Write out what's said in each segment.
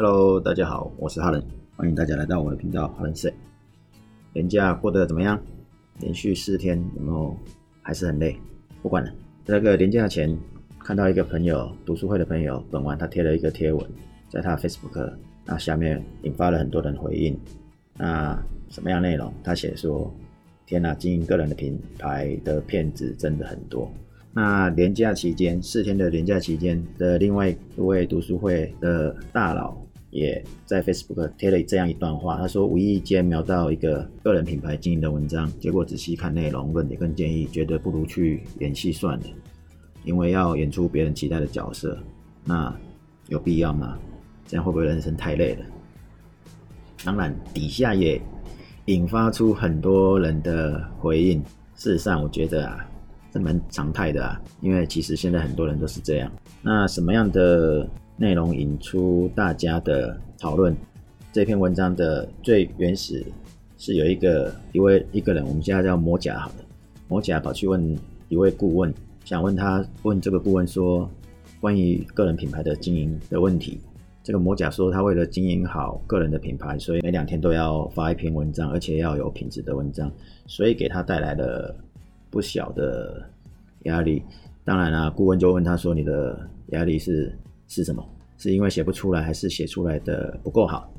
Hello，大家好，我是哈伦，欢迎大家来到我的频道哈伦 Say。连假过得怎么样？连续四天有没有还是很累？不管了。这个连假前看到一个朋友，读书会的朋友，本晚他贴了一个贴文，在他 Facebook，那下面引发了很多人回应。那什么样内容？他写说：“天哪，经营个人的品牌的骗子真的很多。”那连假期间，四天的连假期间的另外一位读书会的大佬。也在 Facebook 贴了这样一段话，他说无意间瞄到一个个人品牌经营的文章，结果仔细看内容，论点跟建议，觉得不如去演戏算了，因为要演出别人期待的角色，那有必要吗？这样会不会人生太累了？当然，底下也引发出很多人的回应。事实上，我觉得啊，这蛮常态的啊，因为其实现在很多人都是这样。那什么样的？内容引出大家的讨论。这篇文章的最原始是有一个一位一个人，我们现在叫魔甲好了。魔甲跑去问一位顾问，想问他问这个顾问说关于个人品牌的经营的问题。这个魔甲说他为了经营好个人的品牌，所以每两天都要发一篇文章，而且要有品质的文章，所以给他带来了不小的压力。当然啦，顾问就问他说：“你的压力是？”是什么？是因为写不出来，还是写出来的不够好？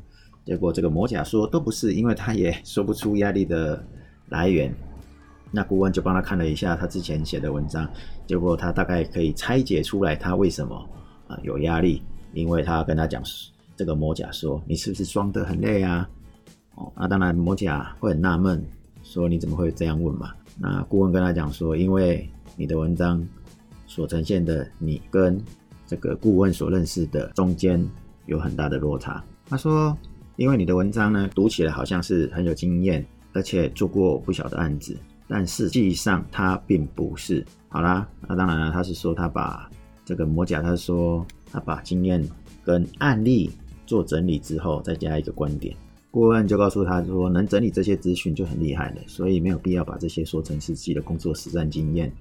结果这个魔甲说都不是，因为他也说不出压力的来源。那顾问就帮他看了一下他之前写的文章，结果他大概可以拆解出来他为什么啊有压力，因为他跟他讲，这个魔甲说你是不是装得很累啊？哦，那当然魔甲会很纳闷，说你怎么会这样问嘛？那顾问跟他讲说，因为你的文章所呈现的你跟这个顾问所认识的中间有很大的落差。他说：“因为你的文章呢，读起来好像是很有经验，而且做过不小的案子，但实际上他并不是。”好啦，那当然了，他是说他把这个魔甲，他说他把经验跟案例做整理之后，再加一个观点。顾问就告诉他说，能整理这些资讯就很厉害了，所以没有必要把这些说成是自己的工作实战经验，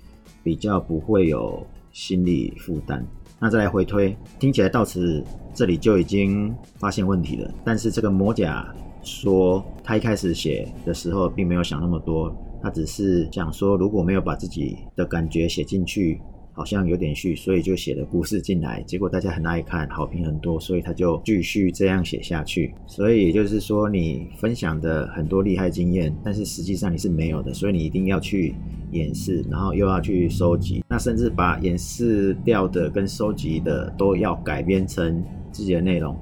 比较不会有心理负担。那再来回推，听起来到此这里就已经发现问题了。但是这个魔甲说，他一开始写的时候并没有想那么多，他只是想说，如果没有把自己的感觉写进去。好像有点虚，所以就写了故事进来，结果大家很爱看，好评很多，所以他就继续这样写下去。所以也就是说，你分享的很多厉害经验，但是实际上你是没有的，所以你一定要去演示，然后又要去收集，那甚至把演示掉的跟收集的都要改编成自己的内容。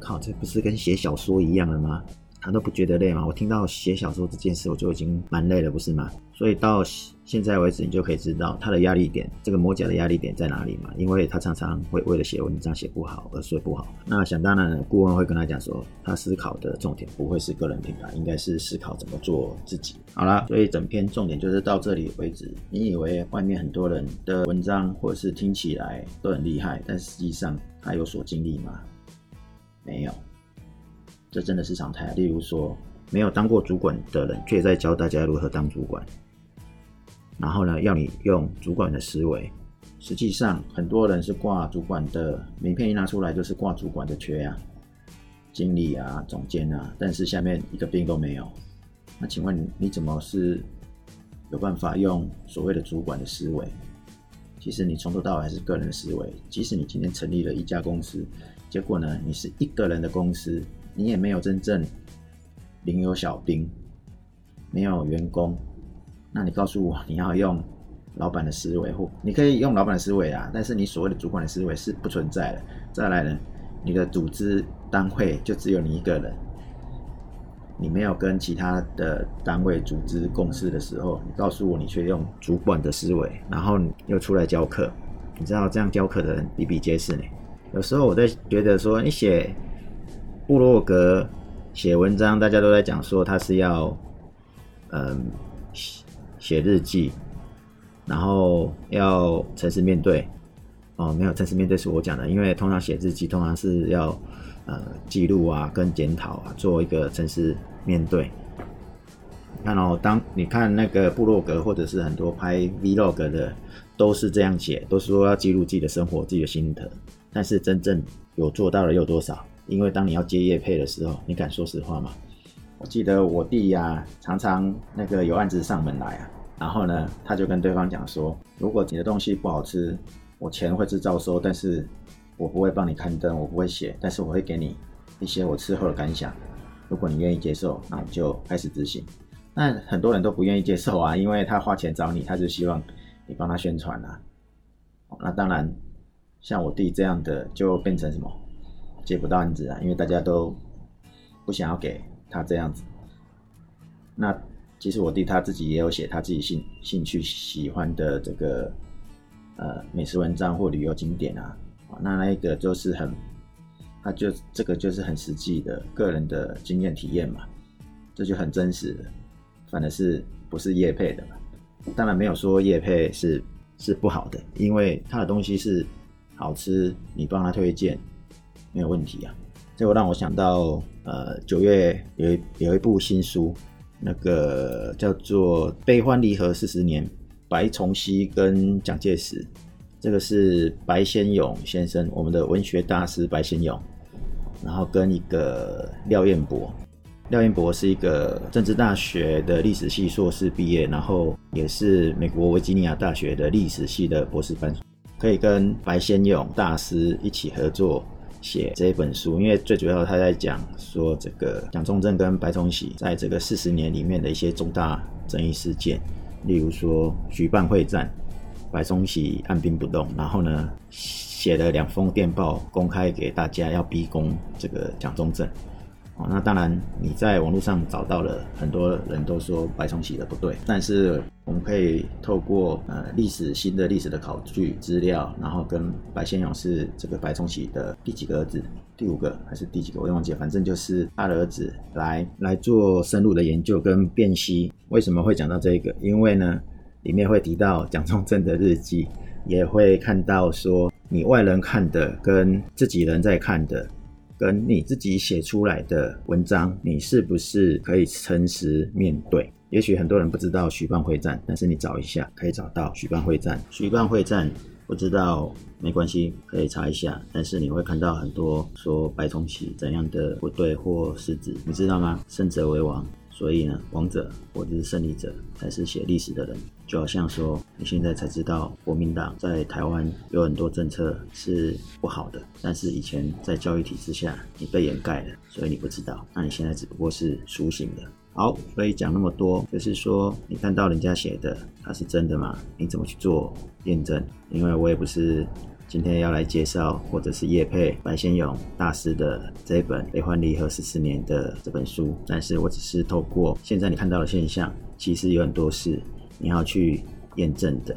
靠，这不是跟写小说一样了吗？他都不觉得累吗？我听到写小说这件事，我就已经蛮累了，不是吗？所以到现在为止，你就可以知道他的压力点，这个魔甲的压力点在哪里嘛？因为他常常会为了写文章写不好而睡不好。那想当然，顾问会跟他讲说，他思考的重点不会是个人品牌，应该是思考怎么做自己。好啦，所以整篇重点就是到这里为止。你以为外面很多人的文章或者是听起来都很厉害，但实际上他有所经历吗？没有。这真的是常态。例如说，没有当过主管的人，却在教大家如何当主管，然后呢，要你用主管的思维。实际上，很多人是挂主管的名片一拿出来就是挂主管的缺啊，经理啊、总监啊，但是下面一个兵都没有。那请问你怎么是有办法用所谓的主管的思维？其实你从头到尾还是个人的思维。即使你今天成立了一家公司，结果呢，你是一个人的公司。你也没有真正领有小兵，没有员工，那你告诉我，你要用老板的思维，或你可以用老板的思维啊，但是你所谓的主管的思维是不存在的。再来呢，你的组织单位就只有你一个人，你没有跟其他的单位组织共事的时候，你告诉我，你却用主管的思维，然后又出来教课，你知道这样教课的人比比皆是呢。有时候我在觉得说，你写。布洛格写文章，大家都在讲说他是要，嗯，写日记，然后要诚实面对。哦，没有诚实面对是我讲的，因为通常写日记通常是要呃记录啊跟检讨啊，做一个诚实面对。看哦，当你看那个部落格或者是很多拍 Vlog 的，都是这样写，都是说要记录自己的生活、自己的心得，但是真正有做到的有多少？因为当你要接业配的时候，你敢说实话吗？我记得我弟呀、常常那个有案子上门来啊，然后呢，他就跟对方讲说，如果你的东西不好吃，我钱会是照收，但是我不会帮你刊登，我不会写，但是我会给你一些我吃后的感想。如果你愿意接受，那我就开始执行。那很多人都不愿意接受啊，因为他花钱找你，他就希望你帮他宣传啊。那当然，像我弟这样的就变成什么，接不到案子啊，因为大家都不想要给他这样子。那其实我弟他自己也有写他自己兴兴趣喜欢的这个。呃，美食文章或旅游景点啊，那那一个就是很，他就这个就是很实际的个人的经验体验嘛，这就很真实的，反而是不是业配的嘛？当然没有说业配是是不好的，因为他的东西是好吃，你帮他推荐没有问题啊。这个让我想到，呃，九月有一有一部新书，那个叫做《悲欢离合四十年》。白崇禧跟蒋介石，这个是白先勇先生，我们的文学大师白先勇，然后跟一个廖彦博，廖彦博是一个政治大学的历史系硕士毕业，然后也是美国维吉尼亚大学的历史系的博士班，可以跟白先勇大师一起合作写这一本书，因为最主要他在讲说这个蒋中正跟白崇禧在这个四十年里面的一些重大争议事件。例如说，举办会战，白崇禧按兵不动，然后呢，写了两封电报公开给大家，要逼宫这个蒋中正。那当然你在网络上找到了很多人都说白崇禧的不对，但是我们可以透过呃历史新的历史的考据资料，然后跟白先勇是这个白崇禧的第几个儿子，第五个还是第几个，我也忘记了，反正就是他的儿子来来做深入的研究跟辨析。为什么会讲到这个？因为呢，里面会提到蒋中正的日记，也会看到说你外人看的跟自己人在看的。跟你自己写出来的文章，你是不是可以诚实面对？也许很多人不知道徐蚌会战，但是你找一下可以找到徐蚌会战。徐蚌会战不知道没关系，可以查一下。但是你会看到很多说白崇禧怎样的部队或失职，你知道吗？胜者为王。所以呢，王者或者是胜利者才是写历史的人。就好像说，你现在才知道国民党在台湾有很多政策是不好的，但是以前在教育体制下你被掩盖了，所以你不知道。那你现在只不过是苏醒的。好，所以讲那么多，就是说你看到人家写的，它是真的吗？你怎么去做验证？因为我也不是。今天要来介绍，或者是叶佩白先勇大师的这一本《悲欢离合十四年》的这本书，但是我只是透过现在你看到的现象，其实有很多事你要去验证的。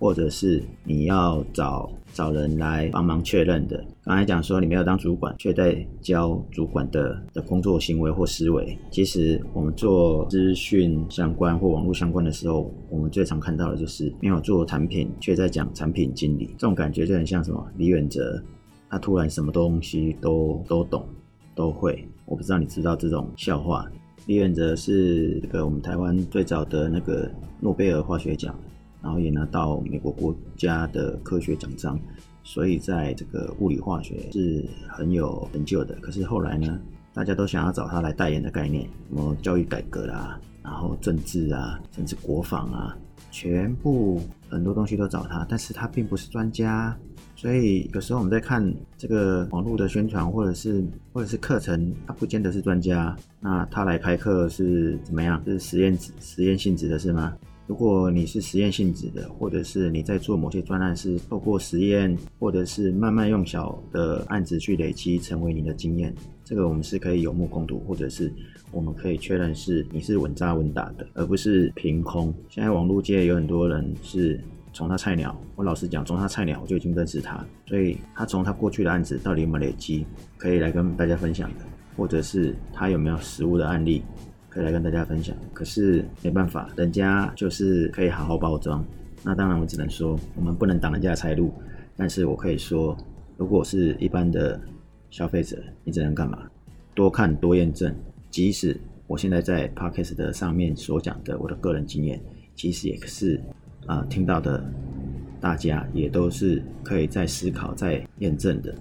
或者是你要找找人来帮忙确认的。刚才讲说你没有当主管，却在教主管的的工作行为或思维。其实我们做资讯相关或网络相关的时候，我们最常看到的就是没有做产品，却在讲产品经理。这种感觉就很像什么？李远哲，他突然什么东西都都懂，都会。我不知道你知道这种笑话。李远哲是这个我们台湾最早的那个诺贝尔化学奖。然后也拿到美国国家的科学奖章，所以在这个物理化学是很有成就的。可是后来呢，大家都想要找他来代言的概念，什么教育改革啦，然后政治啊，甚至国防啊，全部很多东西都找他，但是他并不是专家。所以有时候我们在看这个网络的宣传，或者是或者是课程，他不见得是专家。那他来开课是怎么样？是实验实验性质的是吗？如果你是实验性质的，或者是你在做某些专案是透过实验，或者是慢慢用小的案子去累积成为你的经验，这个我们是可以有目共睹，或者是我们可以确认是你是稳扎稳打的，而不是凭空。现在网络界有很多人是从他菜鸟，我老实讲，从他菜鸟我就已经认识他，所以他从他过去的案子到底有没有累积，可以来跟大家分享的，或者是他有没有实务的案例。可以来跟大家分享，可是没办法，人家就是可以好好包装。那当然，我只能说，我们不能挡人家的财路。但是我可以说，如果是一般的消费者，你只能干嘛？多看多验证。即使我现在在 Podcast 的上面所讲的我的个人经验，其实也是啊、听到的大家也都是可以在思考、在验证的。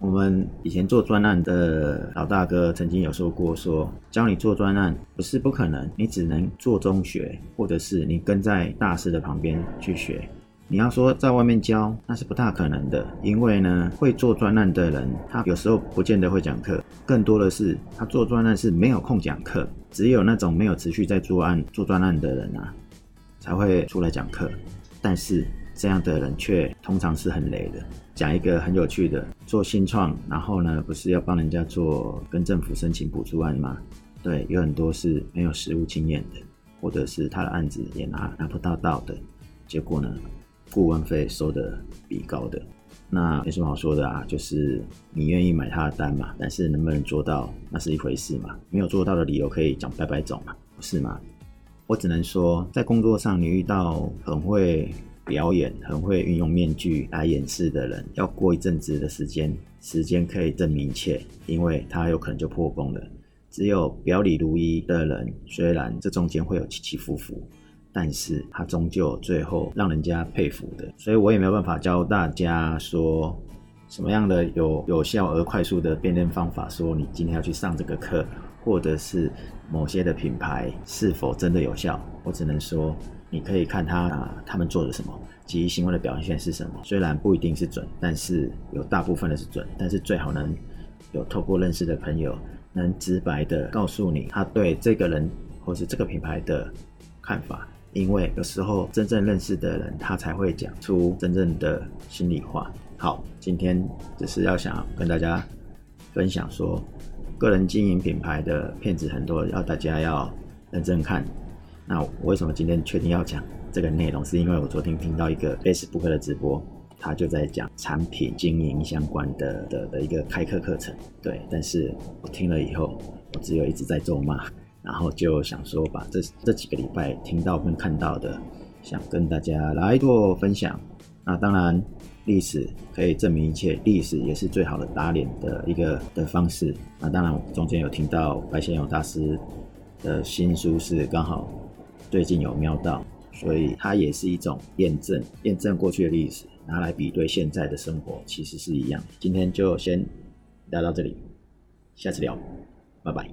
我们以前做专案的老大哥曾经有说过说，教你做专案不是不可能，你只能做中学，或者是你跟在大师的旁边去学。你要说在外面教，那是不大可能的，因为呢，会做专案的人，他有时候不见得会讲课，更多的是他做专案是没有空讲课，只有那种没有持续在做案做专案的人啊，才会出来讲课，但是。这样的人却通常是很雷的。讲一个很有趣的，做新创，然后呢，不是要帮人家做跟政府申请补助案吗？对，有很多是没有实务经验的，或者是他的案子也拿拿不到到的，结果呢，顾问费收的比高的，那没什么好说的啊，就是你愿意买他的单嘛，但是能不能做到，那是一回事嘛，没有做到的理由可以讲百百种嘛，不是吗？我只能说，在工作上你遇到很会。表演很会运用面具来掩饰的人，要过一阵子的时间，时间可以证明一切，因为他有可能就破功了。只有表里如一的人，虽然这中间会有起起伏伏，但是他终究最后让人家佩服的。所以我也没有办法教大家说什么样的有有效而快速的辨认方法，说你今天要去上这个课，或者是某些的品牌是否真的有效。我只能说。你可以看他啊，他们做了什么，即行为的表现是什么。虽然不一定是准，但是有大部分的是准。但是最好能有透过认识的朋友，能直白的告诉你他对这个人或是这个品牌的看法。因为有时候真正认识的人，他才会讲出真正的心里话。好，今天只是要想跟大家分享说，个人经营品牌的骗子很多，要大家要认真看。那我为什么今天确定要讲这个内容？是因为我昨天听到一个 Facebook 的直播，他就在讲产品经营相关的的的一个开课课程。对，但是我听了以后，我只有一直在咒骂，然后就想说把这这几个礼拜听到跟看到的，想跟大家来做分享。那当然，历史可以证明一切，历史也是最好的打脸的一个的方式。那当然，中间有听到白先勇大师的新书是刚好。最近有瞄到，所以它也是一种验证，验证过去的历史，拿来比对现在的生活，其实是一样。今天就先聊到这里，下次聊，拜拜。